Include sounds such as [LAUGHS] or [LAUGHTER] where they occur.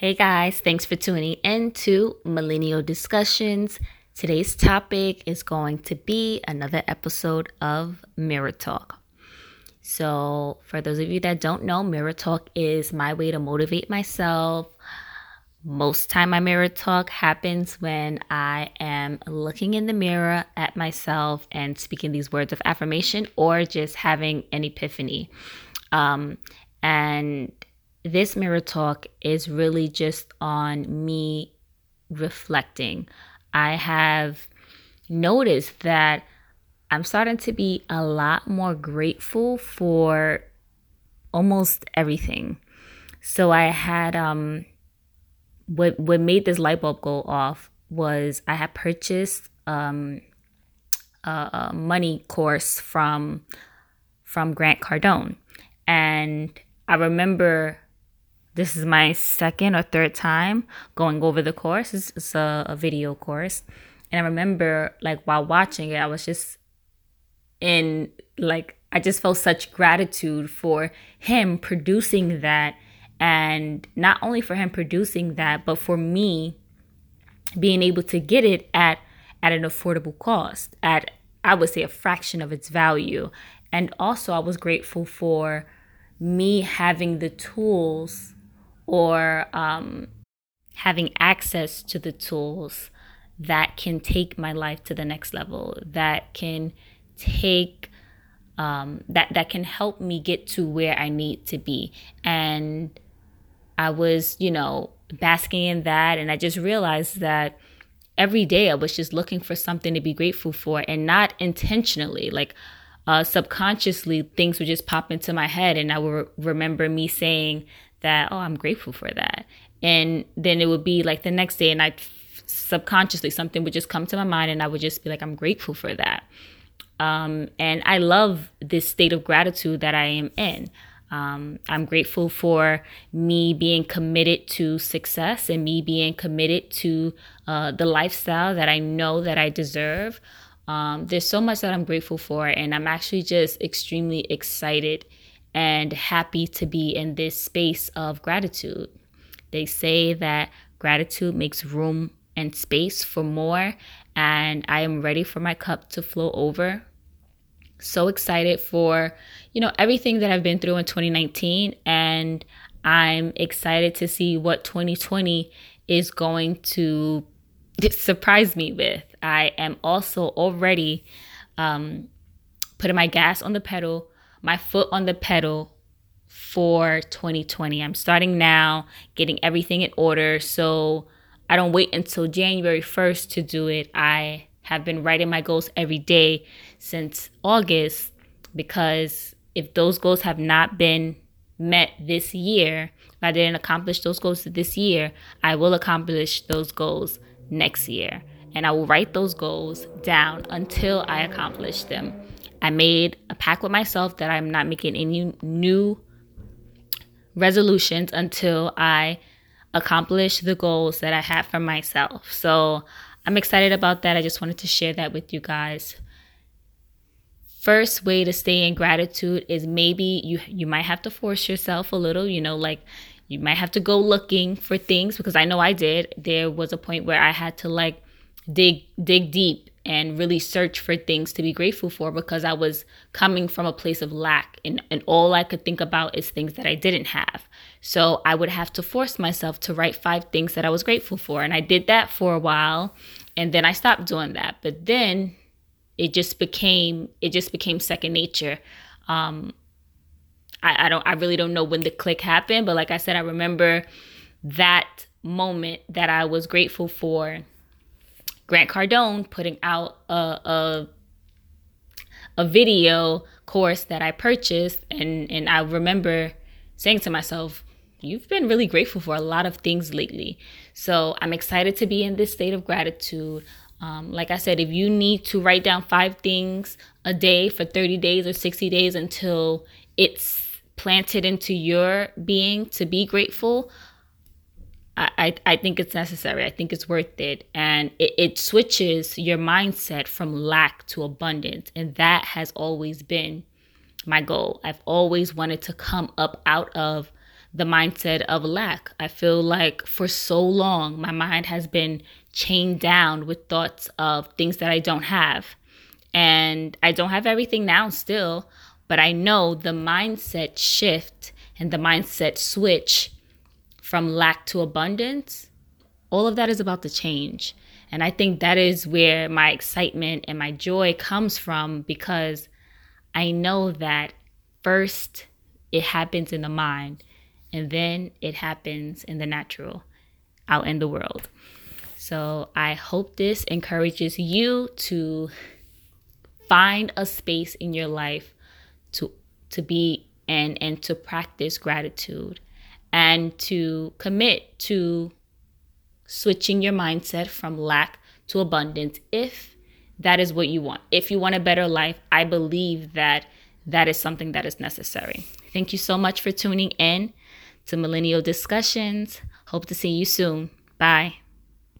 Hey guys, thanks for tuning in to Millennial Discussions. Today's topic is going to be another episode of Mirror Talk. So, for those of you that don't know, Mirror Talk is my way to motivate myself. Most time my mirror talk happens when I am looking in the mirror at myself and speaking these words of affirmation or just having an epiphany. Um, and this mirror talk is really just on me reflecting. I have noticed that I'm starting to be a lot more grateful for almost everything. So I had um what what made this light bulb go off was I had purchased um a, a money course from from Grant Cardone and I remember this is my second or third time going over the course. It's, it's a, a video course. And I remember, like, while watching it, I was just in, like, I just felt such gratitude for him producing that. And not only for him producing that, but for me being able to get it at, at an affordable cost, at, I would say, a fraction of its value. And also, I was grateful for me having the tools or um, having access to the tools that can take my life to the next level, that can take um, that that can help me get to where I need to be. And I was, you know, basking in that, and I just realized that every day I was just looking for something to be grateful for, and not intentionally, like. Uh, subconsciously, things would just pop into my head, and I would remember me saying that, oh, I'm grateful for that. And then it would be like the next day, and I subconsciously something would just come to my mind, and I would just be like, I'm grateful for that. Um, and I love this state of gratitude that I am in. Um, I'm grateful for me being committed to success and me being committed to uh, the lifestyle that I know that I deserve. Um, there's so much that I'm grateful for, and I'm actually just extremely excited and happy to be in this space of gratitude. They say that gratitude makes room and space for more, and I am ready for my cup to flow over. So excited for, you know, everything that I've been through in 2019 and I'm excited to see what 2020 is going to [LAUGHS] surprise me with. I am also already um, putting my gas on the pedal my foot on the pedal for 2020. I'm starting now, getting everything in order. So I don't wait until January 1st to do it. I have been writing my goals every day since August because if those goals have not been met this year, if I didn't accomplish those goals this year, I will accomplish those goals next year. And I will write those goals down until I accomplish them. I made a pact with myself that I'm not making any new resolutions until I accomplish the goals that I have for myself. So I'm excited about that. I just wanted to share that with you guys. First way to stay in gratitude is maybe you you might have to force yourself a little, you know, like you might have to go looking for things because I know I did. There was a point where I had to like dig dig deep and really search for things to be grateful for because I was coming from a place of lack and, and all I could think about is things that I didn't have. So I would have to force myself to write five things that I was grateful for. And I did that for a while and then I stopped doing that. But then it just became it just became second nature. Um I, I don't I really don't know when the click happened, but like I said, I remember that moment that I was grateful for Grant Cardone putting out a, a a video course that I purchased and and I remember saying to myself, you've been really grateful for a lot of things lately. So I'm excited to be in this state of gratitude. Um, like I said, if you need to write down five things a day for 30 days or 60 days until it's planted into your being to be grateful, I, I think it's necessary. I think it's worth it. And it, it switches your mindset from lack to abundance. And that has always been my goal. I've always wanted to come up out of the mindset of lack. I feel like for so long, my mind has been chained down with thoughts of things that I don't have. And I don't have everything now still, but I know the mindset shift and the mindset switch from lack to abundance, all of that is about to change. And I think that is where my excitement and my joy comes from because I know that first it happens in the mind and then it happens in the natural out in the world. So I hope this encourages you to find a space in your life to to be and and to practice gratitude and to commit to switching your mindset from lack to abundance if that is what you want. If you want a better life, I believe that that is something that is necessary. Thank you so much for tuning in to Millennial Discussions. Hope to see you soon. Bye.